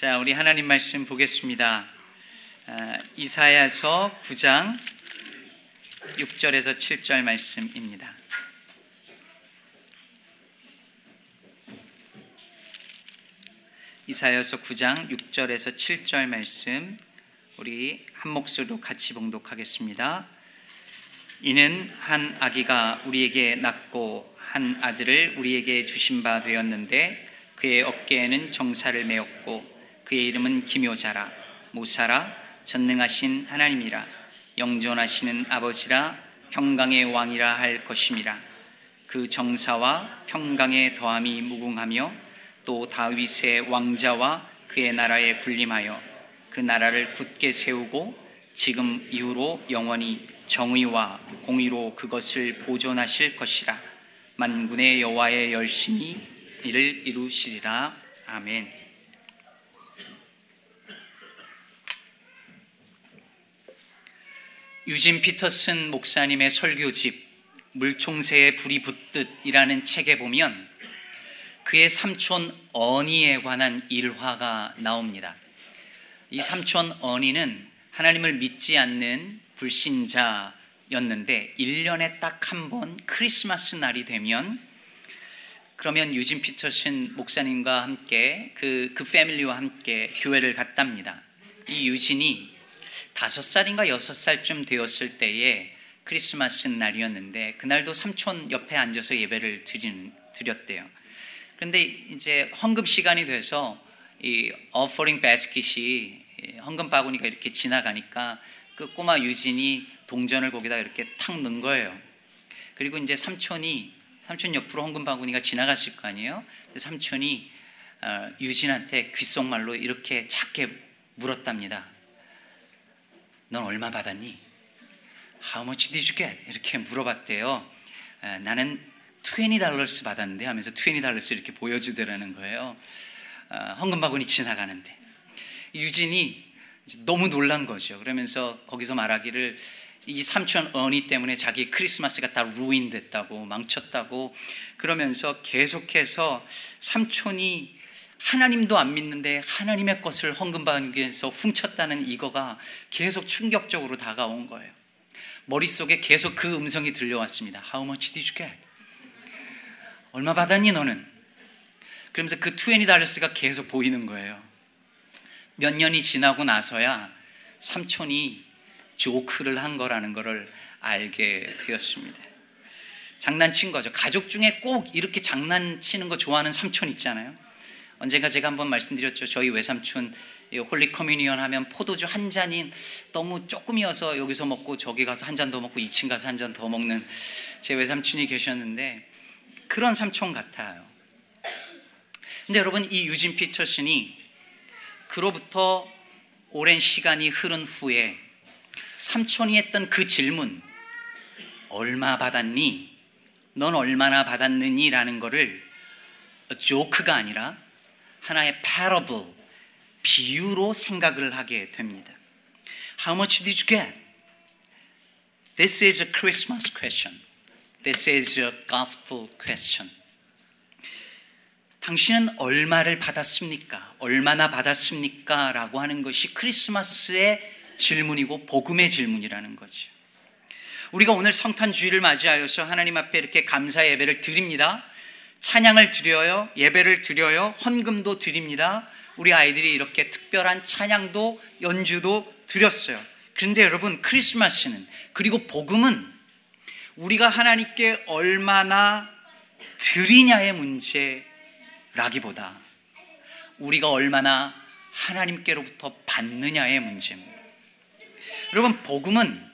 자, 우리 하나님 말씀 보겠습니다. 아, 이사야서 9장 6절에서 7절 말씀입니다. 이사야서 9장 6절에서 7절 말씀 우리 한 목소리로 같이 봉독하겠습니다. 이는 한 아기가 우리에게 낳고 한 아들을 우리에게 주신 바 되었는데 그의 어깨에는 정사를 메었고 그의 이름은 기묘자라 모사라 전능하신 하나님이라 영존하시는 아버지라 평강의 왕이라 할 것임이라. 그 정사와 평강의 더함이 무궁하며 또 다윗의 왕자와 그의 나라에 군림하여 그 나라를 굳게 세우고 지금 이후로 영원히 정의와 공의로 그것을 보존하실 것이라. 만군의 여호와의 열심히 이를 이루시리라. 아멘. 유진 피터슨 목사님의 설교집 물총새에 불이 붙듯이라는 책에 보면 그의 삼촌 어니에 관한 일화가 나옵니다. 이 삼촌 어니는 하나님을 믿지 않는 불신자였는데 1년에 딱 한 번 크리스마스 날이 되면 그러면 유진 피터슨 목사님과 함께 그, 그 패밀리와 함께 교회를 갔답니다. 이 유진이 다섯 살인가 여섯 살쯤 되었을 때에 크리스마스 날이었는데 그날도 삼촌 옆에 앉아서 예배를 드린, 드렸대요. 그런데 이제 헌금 시간이 돼서 이 offering basket이 헌금 바구니가 이렇게 지나가니까 그 꼬마 유진이 동전을 거기다 이렇게 탁 넣은 거예요. 그리고 이제 삼촌이 삼촌 옆으로 헌금 바구니가 지나갔을 거 아니에요. 삼촌이 어, 유진한테 귓속말로 이렇게 작게 물었답니다. 넌 얼마 받았니? How much did you get? 이렇게 물어봤대요. 나는 20 달러스 받았는데 하면서 20 달러스 이렇게 보여주더라는 거예요. 어, 헌금 바구니 지나가는데. 유진이 너무 놀란 거죠. 그러면서 거기서 말하기를 이 삼촌 언니 때문에 자기 크리스마스가 다 루인 됐다고 망쳤다고 그러면서 계속해서 삼촌이 하나님도 안 믿는데 하나님의 것을 헌금 받기 위해서 훔쳤다는 이거가 계속 충격적으로 다가온 거예요. 머릿속에 계속 그 음성이 들려왔습니다. How much did you get? 얼마 받았니 너는? 그러면서 그 20 dollars가 계속 보이는 거예요. 몇 년이 지나고 나서야 삼촌이 조크를 한 거라는 것을 알게 되었습니다. 장난친 거죠. 가족 중에 꼭 이렇게 장난치는 거 좋아하는 삼촌 있잖아요. 언젠가 제가 한번 말씀드렸죠. 저희 외삼촌 Holy Communion 하면 포도주 한 잔이 너무 조금이어서 여기서 먹고 저기 가서 한 잔 더 먹고 2층 가서 한 잔 더 먹는 제 외삼촌이 계셨는데 그런 삼촌 같아요. 근데 여러분 이 유진 피터슨이 그로부터 오랜 시간이 흐른 후에 삼촌이 했던 그 질문 얼마 받았니? 넌 얼마나 받았느니? 라는 것을 조크가 아니라 하나의 parable, 비유로 생각을 하게 됩니다. How much did you get? This is a Christmas question. This is a gospel question. 당신은 얼마를 받았습니까? 얼마나 받았습니까? 라고 하는 것이 크리스마스의 질문이고 복음의 질문이라는 거죠. 우리가 오늘 성탄 주일을 맞이하여서 하나님 앞에 이렇게 감사 예배를 드립니다. 찬양을 드려요. 예배를 드려요. 헌금도 드립니다. 우리 아이들이 이렇게 특별한 찬양도 연주도 드렸어요. 그런데 여러분 크리스마스는 그리고 복음은 우리가 하나님께 얼마나 드리냐의 문제라기보다 우리가 얼마나 하나님께로부터 받느냐의 문제입니다. 여러분 복음은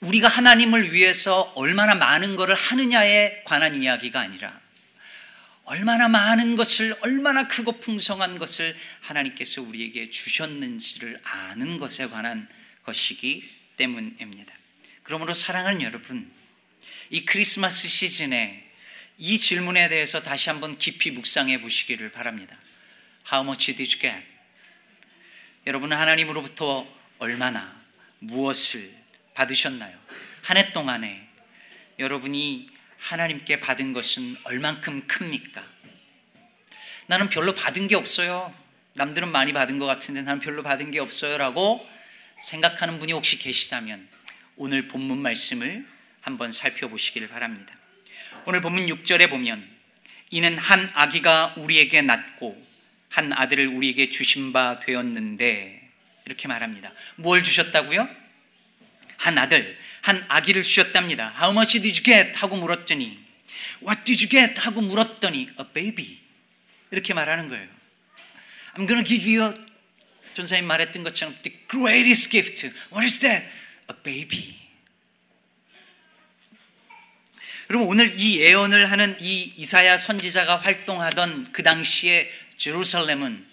우리가 하나님을 위해서 얼마나 많은 것을 하느냐에 관한 이야기가 아니라 얼마나 많은 것을 얼마나 크고 풍성한 것을 하나님께서 우리에게 주셨는지를 아는 것에 관한 것이기 때문입니다. 그러므로 사랑하는 여러분, 이 크리스마스 시즌에 이 질문에 대해서 다시 한번 깊이 묵상해 보시기를 바랍니다. How much did you get? 여러분은 하나님으로부터 얼마나 무엇을 받으셨나요? 한 해 동안에 여러분이 하나님께 받은 것은 얼만큼 큽니까? 나는 별로 받은 게 없어요. 남들은 많이 받은 것 같은데 나는 별로 받은 게 없어요 라고 생각하는 분이 혹시 계시다면 오늘 본문 말씀을 한번 살펴보시기를 바랍니다. 오늘 본문 6절에 보면 이는 한 아기가 우리에게 낳고 한 아들을 우리에게 주신 바 되었는데 이렇게 말합니다. 뭘 주셨다고요? 한 아들, 한 아기를 주셨답니다. How much did you get? 하고 물었더니 What did you get? 하고 물었더니 A baby. 이렇게 말하는 거예요. I'm gonna give you 전사님 말했던 것처럼 the greatest gift. What is that? A baby. 여러분 오늘 이 예언을 하는 이 이사야 선지자가 활동하던 그 당시에 제루살렘은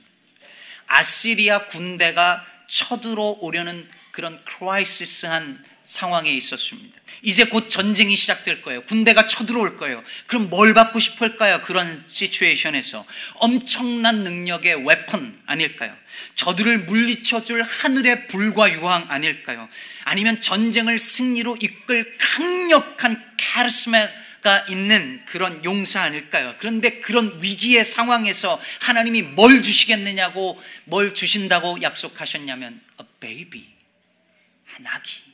아시리아 군대가 쳐들어오려는 그런 크라이시스한 상황에 있었습니다. 이제 곧 전쟁이 시작될 거예요. 군대가 쳐들어올 거예요. 그럼 뭘 받고 싶을까요? 그런 시츄에이션에서 엄청난 능력의 웨폰 아닐까요? 저들을 물리쳐줄 하늘의 불과 유황 아닐까요? 아니면 전쟁을 승리로 이끌 강력한 카리스마가 있는 그런 용사 아닐까요? 그런데 그런 위기의 상황에서 하나님이 뭘 주시겠느냐고 뭘 주신다고 약속하셨냐면 a baby 한 아기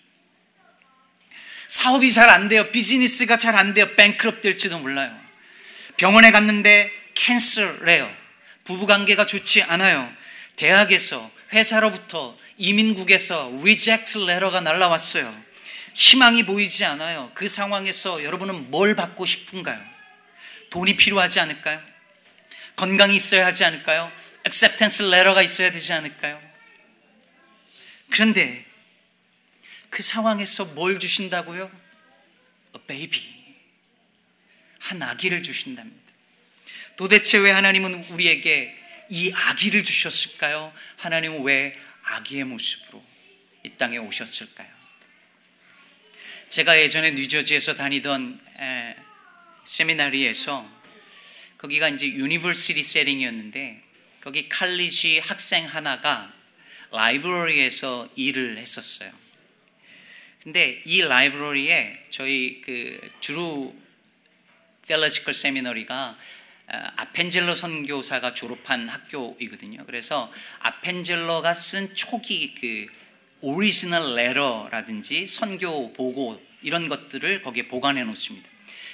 사업이 잘 안 돼요. 비즈니스가 잘 안 돼요. bankrupt 될지도 몰라요. 병원에 갔는데 cancer래요. 부부 관계가 좋지 않아요. 대학에서 회사로부터 이민국에서 reject letter가 날라왔어요. 희망이 보이지 않아요. 그 상황에서 여러분은 뭘 받고 싶은가요? 돈이 필요하지 않을까요? 건강이 있어야 하지 않을까요? 액셉텐스 레터가 있어야 되지 않을까요? 그런데 그 상황에서 뭘 주신다고요? A baby. 한 아기를 주신답니다. 도대체 왜 하나님은 우리에게 이 아기를 주셨을까요? 하나님은 왜 아기의 모습으로 이 땅에 오셨을까요? 제가 예전에 뉴저지에서 다니던 에, seminary에서 거기가 이제 university setting이었는데 거기 칼리지 학생 하나가 library에서 일을 했었어요. 근데 이 library에 저희 그 Drew Theological Seminary가 아펜젤러 선교사가 졸업한 학교이거든요. 그래서 아펜젤러가 쓴 초기 그 original letter라든지 선교 보고 이런 것들을 거기에 보관해 놓습니다.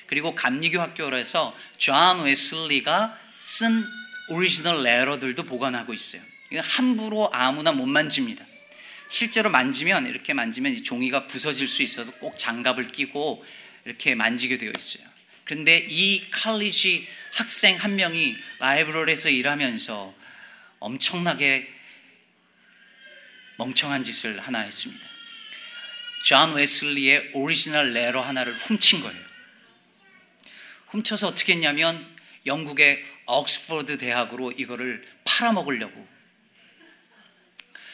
그리고 감리교 학교라서 존 웨슬리가 쓴 original letter들도 보관하고 있어요. 함부로 아무나 못 만집니다. 실제로 만지면 이렇게 만지면 종이가 부서질 수 있어서 꼭 장갑을 끼고 이렇게 만지게 되어 있어요. 그런데 이 칼리지 학생 한 명이 library에서 일하면서 엄청나게 멍청한 짓을 하나 했습니다. 존 웨슬리의 original letter 하나를 훔친 거예요. 훔쳐서 어떻게 했냐면 영국의 옥스퍼드 대학으로 이거를 팔아먹으려고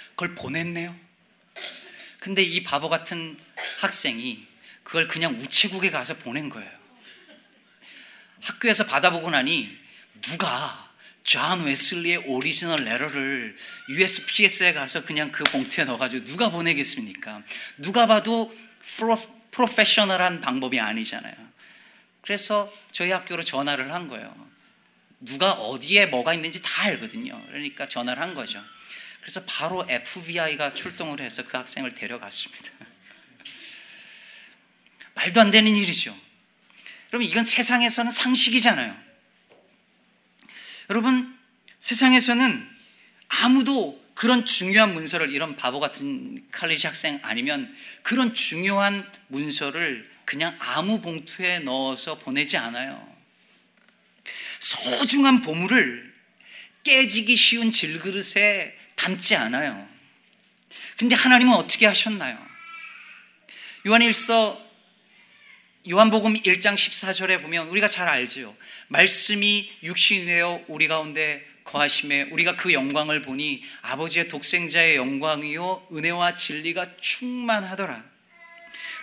그걸 보냈네요. 근데 이 바보 같은 학생이 그걸 그냥 우체국에 가서 보낸 거예요. 학교에서 받아보고 나니 누가 존 웨슬리의 오리지널 레러를 USPS에 가서 그냥 그 봉투에 넣어가지고 누가 보내겠습니까? 누가 봐도 프로, 프로페셔널한 방법이 아니잖아요. 그래서 저희 학교로 전화를 한 거예요. 누가 어디에 뭐가 있는지 다 알거든요. 그러니까 전화를 한 거죠. 그래서 바로 FBI가 출동을 해서 그 학생을 데려갔습니다. 말도 안 되는 일이죠. 여러분, 이건 세상에서는 상식이잖아요. 여러분, 세상에서는 아무도 그런 중요한 문서를 이런 바보 같은 칼리지 학생 아니면 그런 중요한 문서를 그냥 아무 봉투에 넣어서 보내지 않아요. 소중한 보물을 깨지기 쉬운 질그릇에 담지 않아요. 근데 하나님은 어떻게 하셨나요? 요한일서 요한복음 1장 14절에 보면 우리가 잘 알지요. 말씀이 육신이 되어 우리 가운데 거하심에 우리가 그 영광을 보니 아버지의 독생자의 영광이요 은혜와 진리가 충만하더라.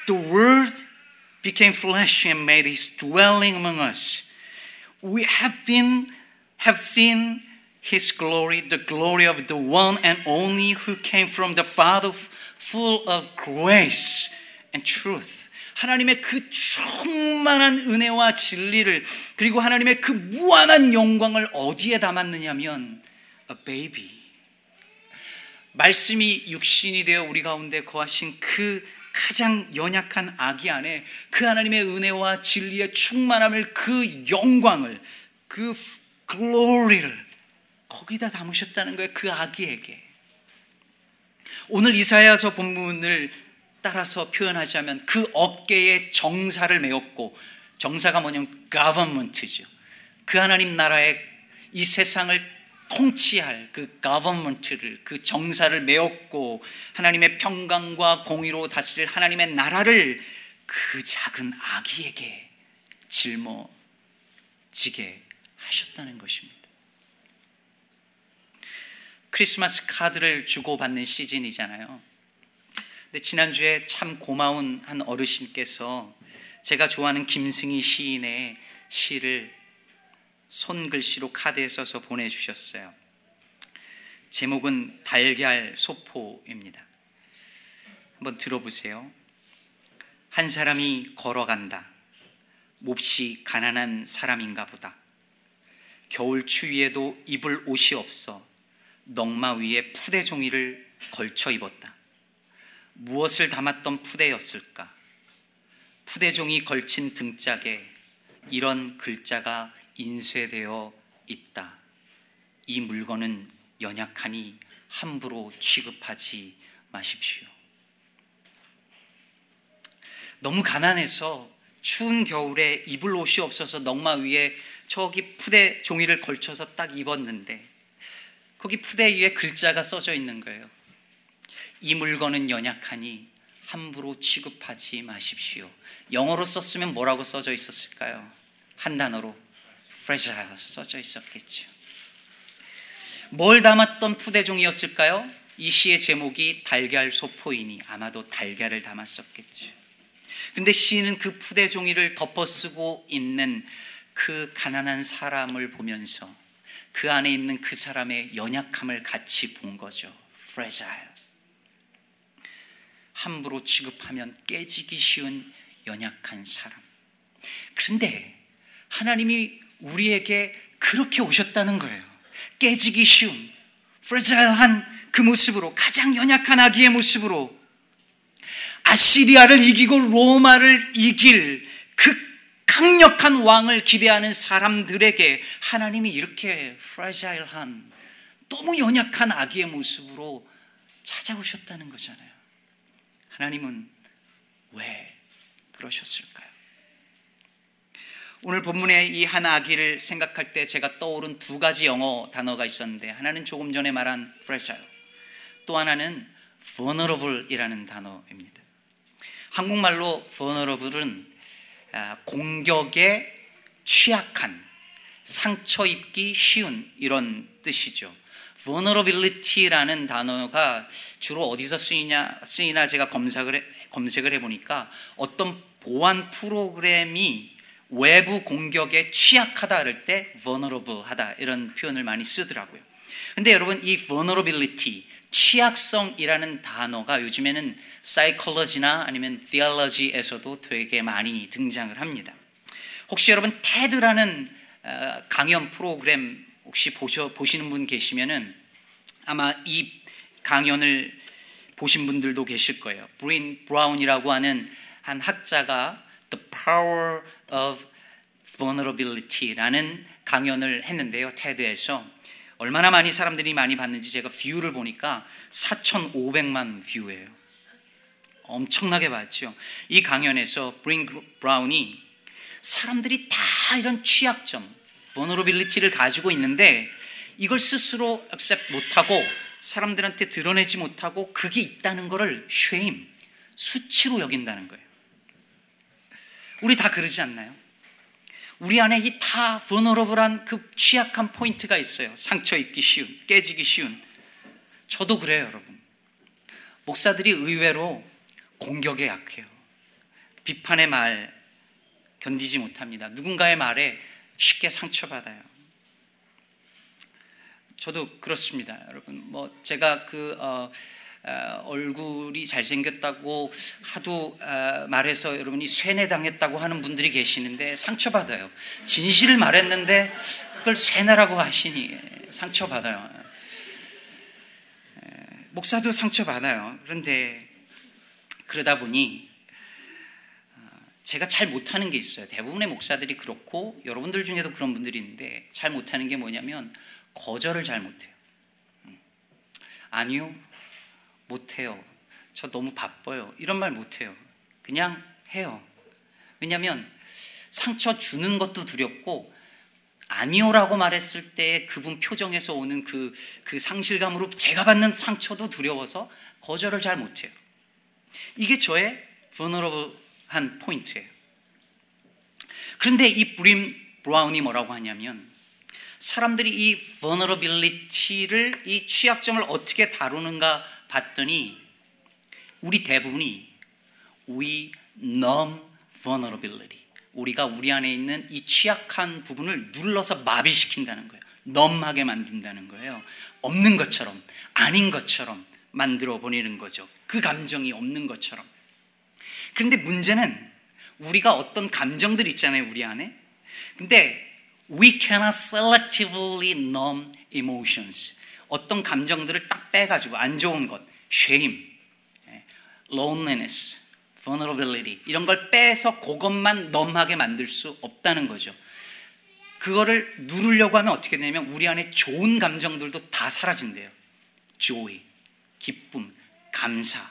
The word became flesh and made his dwelling among us. We have been have seen his glory, the glory of the one and only who came from the Father, full of grace and truth. 하나님의 그 충만한 은혜와 진리를 그리고 하나님의 그 무한한 영광을 어디에 담았느냐면 a baby. 말씀이 육신이 되어 우리 가운데 거하신 그 가장 연약한 아기 안에 그 하나님의 은혜와 진리의 충만함을 그 영광을 그 글로리를 거기다 담으셨다는 거예요. 그 아기에게. 오늘 이사야서 본문을 따라서 표현하자면 그 어깨에 정사를 메었고 정사가 뭐냐면 government죠. 그 하나님 나라의 이 세상을 통치할 그 government를 그 정사를 메었고 하나님의 평강과 공의로 다스릴 하나님의 나라를 그 작은 아기에게 짊어지게 하셨다는 것입니다. 크리스마스 카드를 주고받는 시즌이잖아요. 근데 지난주에 참 고마운 한 어르신께서 제가 좋아하는 김승희 시인의 시를 손글씨로 카드에 써서 보내주셨어요. 제목은 달걀 소포입니다. 한번 들어보세요. 한 사람이 걸어간다. 몹시 가난한 사람인가 보다. 겨울 추위에도 입을 옷이 없어 넝마 위에 푸대 종이를 걸쳐 입었다. 무엇을 담았던 푸대였을까? 푸대 종이 걸친 등짝에 이런 글자가 인쇄되어 있다. 이 물건은 연약하니 함부로 취급하지 마십시오. 너무 가난해서 추운 겨울에 입을 옷이 없어서 넝마 위에 저기 푸대 종이를 걸쳐서 딱 입었는데 거기 푸대 위에 글자가 써져 있는 거예요. 이 물건은 연약하니 함부로 취급하지 마십시오. 영어로 썼으면 뭐라고 써져 있었을까요? 한 단어로 fragile 써져 있었겠죠. 뭘 담았던 푸대종이었을까요? 이 시의 제목이 달걀 소포이니 아마도 달걀을 담았었겠죠. 근데 시인은 그 푸대종이를 덮어쓰고 있는 그 가난한 사람을 보면서 그 안에 있는 그 사람의 연약함을 같이 본 거죠. fragile. 함부로 취급하면 깨지기 쉬운 연약한 사람. 그런데 하나님이 우리에게 그렇게 오셨다는 거예요. 깨지기 쉬운, 프레자일한 그 모습으로, 가장 연약한 아기의 모습으로 아시리아를 이기고 로마를 이길 그 강력한 왕을 기대하는 사람들에게 하나님이 이렇게 프레자일한 너무 연약한 아기의 모습으로 찾아오셨다는 거잖아요. 하나님은 왜 그러셨을까요? 오늘 본문의 이 한 아기를 생각할 때 제가 떠오른 두 가지 영어 단어가 있었는데 하나는 조금 전에 말한 fragile 또 하나는 vulnerable이라는 단어입니다. 한국말로 vulnerable은 아, 공격에 취약한 상처 입기 쉬운 이런 뜻이죠. vulnerability라는 단어가 주로 어디서 쓰이냐 쓰이나 제가 검색을 해, 검색을 해 보니까 어떤 보안 프로그램이 외부 공격에 취약하다 그럴 때 vulnerable하다 이런 표현을 많이 쓰더라고요. 근데 여러분 이 vulnerability 취약성이라는 단어가 요즘에는 psychology나 아니면 theology에서도 되게 많이 등장을 합니다. 혹시 여러분 TED라는 어, 강연 프로그램 혹시 보셔, 보시는 분 계시면은 아마 이 강연을 보신 분들도 계실 거예요. 브린 브라운이라고 하는 한 학자가 The Power of Vulnerability라는 강연을 했는데요. TED에서 얼마나 많이 사람들이 많이 봤는지 제가 view를 보니까 4,500만 view예요. 엄청나게 봤죠. 이 강연에서 브린 브라운이 사람들이 다 이런 취약점, vulnerability를 가지고 있는데 이걸 스스로 accept 못하고 사람들한테 드러내지 못하고 그게 있다는 것을 shame, 수치로 여긴다는 거예요. 우리 다 그러지 않나요? 우리 안에 이 다 vulnerable한 그 취약한 포인트가 있어요. 상처 입기 쉬운, 깨지기 쉬운. 저도 그래요, 여러분. 목사들이 의외로 공격에 약해요. 비판의 말 견디지 못합니다. 누군가의 말에 쉽게 상처받아요. 저도 그렇습니다, 여러분. 뭐 제가 그 어, 어, 얼굴이 잘생겼다고 하도 어, 말해서 여러분이 쇠뇌당했다고 하는 분들이 계시는데 상처받아요. 진실을 말했는데 그걸 쇠뇌라고 하시니 상처받아요. 목사도 상처받아요. 그런데 그러다 보니 어, 제가 잘 못하는 게 있어요. 대부분의 목사들이 그렇고 여러분들 중에도 그런 분들이 있는데 잘 못하는 게 뭐냐면 거절을 잘 못해요. 음. 아니요, 못해요. 저 너무 바빠요. 이런 말 못해요. 그냥 해요. 왜냐하면 상처 주는 것도 두렵고 아니요라고 말했을 때 그분 표정에서 오는 그, 그 상실감으로 제가 받는 상처도 두려워서 거절을 잘 못해요. 이게 저의 vulnerable한 포인트예요. 그런데 이 브린 브라운이 뭐라고 하냐면 사람들이 이 vulnerability를 이 취약점을 어떻게 다루는가 봤더니 우리 대부분이 we numb vulnerability 우리가 우리 안에 있는 이 취약한 부분을 눌러서 마비시킨다는 거예요. numb하게 만든다는 거예요. 없는 것처럼 아닌 것처럼 만들어 버리는 거죠. 그 감정이 없는 것처럼. 그런데 문제는 우리가 어떤 감정들 있잖아요, 우리 안에. 근데 we cannot selectively numb emotions. 어떤 감정들을 딱 빼가지고 안 좋은 것, shame, loneliness, vulnerability 이런 걸 빼서 그것만 넘하게 만들 수 없다는 거죠. 그거를 누르려고 하면 어떻게 되냐면 우리 안에 좋은 감정들도 다 사라진대요. joy, 기쁨, 감사,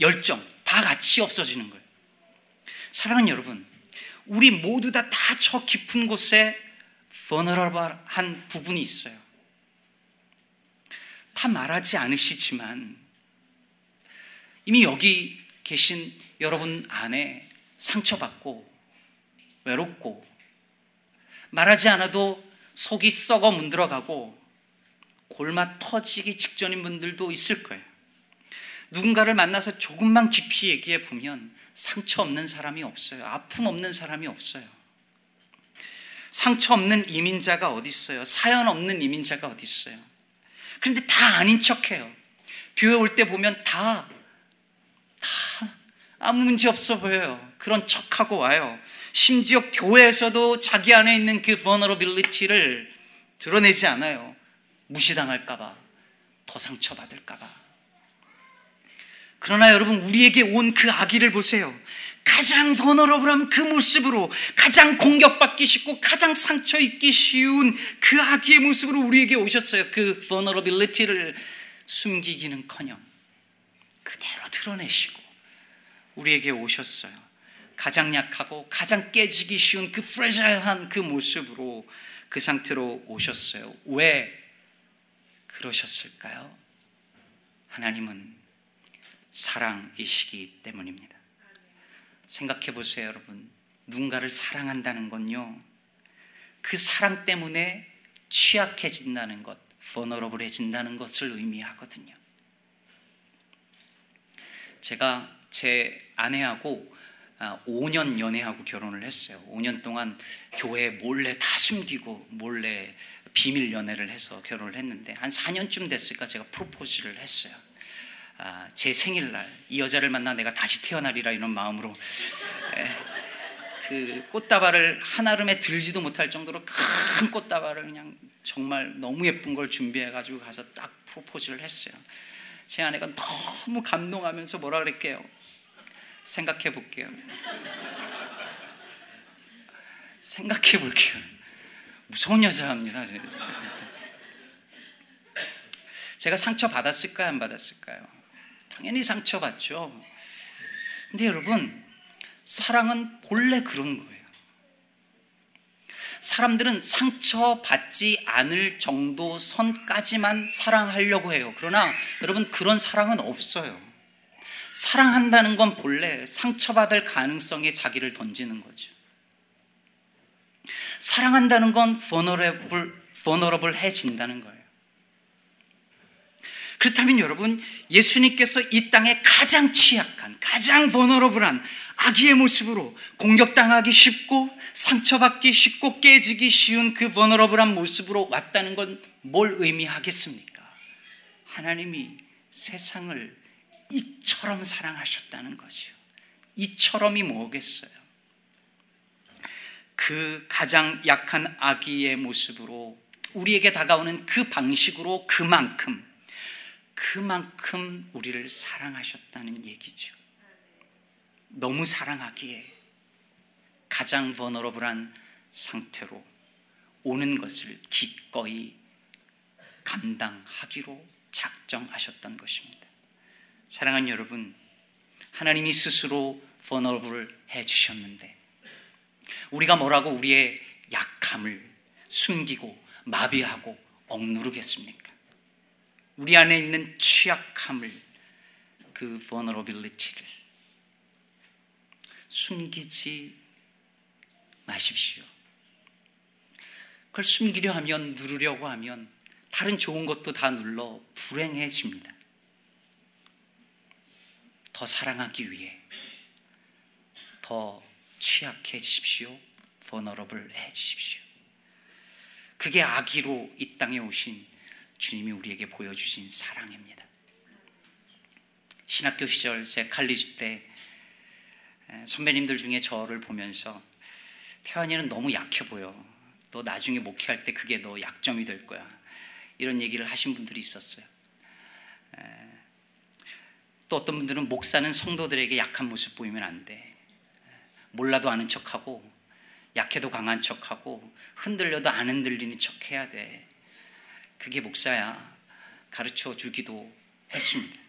열정 다 같이 없어지는 거예요. 사랑하는 여러분, 우리 모두 다 다 저 깊은 곳에 vulnerable한 부분이 있어요. 다 말하지 않으시지만 이미 여기 계신 여러분 안에 상처받고 외롭고 말하지 않아도 속이 썩어 문드러가고 골마 터지기 직전인 분들도 있을 거예요. 누군가를 만나서 조금만 깊이 얘기해 보면 상처 없는 사람이 없어요. 아픔 없는 사람이 없어요. 상처 없는 이민자가 어디 있어요? 사연 없는 이민자가 어디 있어요? 그런데 다 아닌 척해요. 교회 올 때 보면 다 아무 문제 없어 보여요. 그런 척하고 와요. 심지어 교회에서도 자기 안에 있는 그 vulnerability를 드러내지 않아요. 무시당할까봐, 더 상처받을까봐. 그러나 여러분, 우리에게 온 그 아기를 보세요. 가장 vulnerable한 그 모습으로, 가장 공격받기 쉽고, 가장 상처 입기 쉬운 그 아기의 모습으로 우리에게 오셨어요. 그 vulnerability를 숨기기는 커녕 그대로 드러내시고, 우리에게 오셨어요. 가장 약하고 가장 깨지기 쉬운 그 프레자일한 그 모습으로 그 상태로 오셨어요. 왜 그러셨을까요? 하나님은 사랑이시기 때문입니다. 생각해 보세요, 여러분. 누군가를 사랑한다는 건요. 그 사랑 때문에 취약해진다는 것, 버너러블해진다는 것을 의미하거든요. 제가 제 아내하고 5년 아, 연애하고 결혼을 했어요. 5년 동안 교회 몰래 다 숨기고 몰래 비밀 연애를 해서 결혼을 했는데 한 4년쯤 됐을까 제가 프로포즈를 했어요. 아, 제 생일날 이 여자를 만나 내가 다시 태어나리라 이런 마음으로 그 꽃다발을 한아름에 들지도 못할 정도로 큰 꽃다발을 그냥 정말 너무 예쁜 걸 준비해 가지고 가서 딱 프로포즈를 했어요. 제 아내가 너무 감동하면서 뭐라 그랬게요. 생각해 볼게요. 생각해 볼게요. 무서운 여자입니다. 제가 상처 받았을까요? 안 받았을까요? 당연히 상처 받죠. 근데 여러분, 사랑은 본래 그런 거예요. 사람들은 상처받지 않을 정도 선까지만 사랑하려고 해요. 그러나 여러분, 그런 사랑은 없어요. 사랑한다는 건 본래 상처받을 가능성에 자기를 던지는 거죠. 사랑한다는 건 vulnerable, vulnerable 해진다는 거예요. 그렇다면 여러분, 예수님께서 이 땅에 가장 취약한, 가장 vulnerable한 아기의 모습으로 공격당하기 쉽고 상처받기 쉽고 깨지기 쉬운 그 vulnerable한 모습으로 왔다는 건 뭘 의미하겠습니까? 하나님이 세상을 이처럼 사랑하셨다는 거죠. 이처럼이 뭐겠어요? 그 가장 약한 아기의 모습으로 우리에게 다가오는 그 방식으로 그만큼 그만큼 우리를 사랑하셨다는 얘기죠. 너무 사랑하기에 가장 버너러블한 상태로 오는 것을 기꺼이 감당하기로 작정하셨던 것입니다. 사랑하는 여러분, 하나님이 스스로 버너블을 해 주셨는데 우리가 뭐라고 우리의 약함을 숨기고 마비하고 억누르겠습니까? 우리 안에 있는 취약함을 그 vulnerability를 숨기지 마십시오. 그걸 숨기려 하면 누르려고 하면 다른 좋은 것도 다 눌러 불행해집니다. 더 사랑하기 위해 더 취약해지십시오. vulnerable해지십시오. 그게 아기로 이 땅에 오신 주님이 우리에게 보여주신 사랑입니다. 신학교 시절 제 칼리지 때 선배님들 중에 저를 보면서 태환이는 너무 약해 보여. 너 나중에 목회할 때 그게 너 약점이 될 거야. 이런 얘기를 하신 분들이 있었어요. 또 어떤 분들은 목사는 성도들에게 약한 모습 보이면 안 돼. 몰라도 아는 척하고 약해도 강한 척하고 흔들려도 안 흔들리는 척 해야 돼. 그게 목사야. 가르쳐 주기도 했습니다.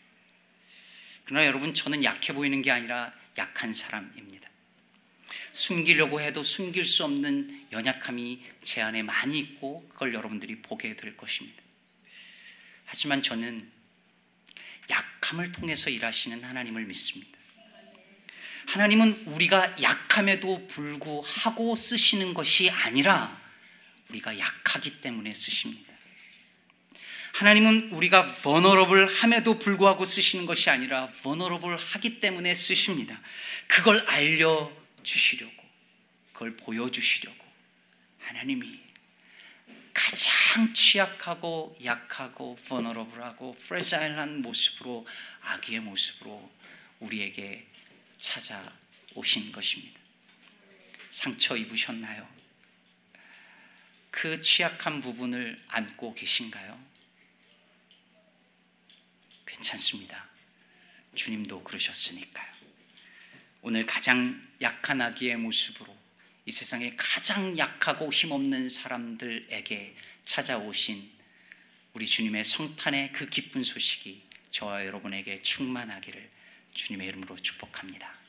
그러나 여러분 저는 약해 보이는 게 아니라 약한 사람입니다. 숨기려고 해도 숨길 수 없는 연약함이 제 안에 많이 있고 그걸 여러분들이 보게 될 것입니다. 하지만 저는 약함을 통해서 일하시는 하나님을 믿습니다. 하나님은 우리가 약함에도 불구하고 쓰시는 것이 아니라 우리가 약하기 때문에 쓰십니다. 하나님은 우리가 vulnerable 함에도 불구하고 쓰시는 것이 아니라 vulnerable 하기 때문에 쓰십니다. 그걸 알려 주시려고, 그걸 보여 주시려고 하나님이 가장 취약하고 약하고 vulnerable하고 fragile 모습으로 아기의 모습으로 우리에게 찾아오신 것입니다. 상처 입으셨나요? 그 취약한 부분을 안고 계신가요? 괜찮습니다. 주님도 그러셨으니까요. 오늘 가장 약한 아기의 모습으로 이 세상에 가장 약하고 힘없는 사람들에게 찾아오신 우리 주님의 성탄의 그 기쁜 소식이 저와 여러분에게 충만하기를 주님의 이름으로 축복합니다.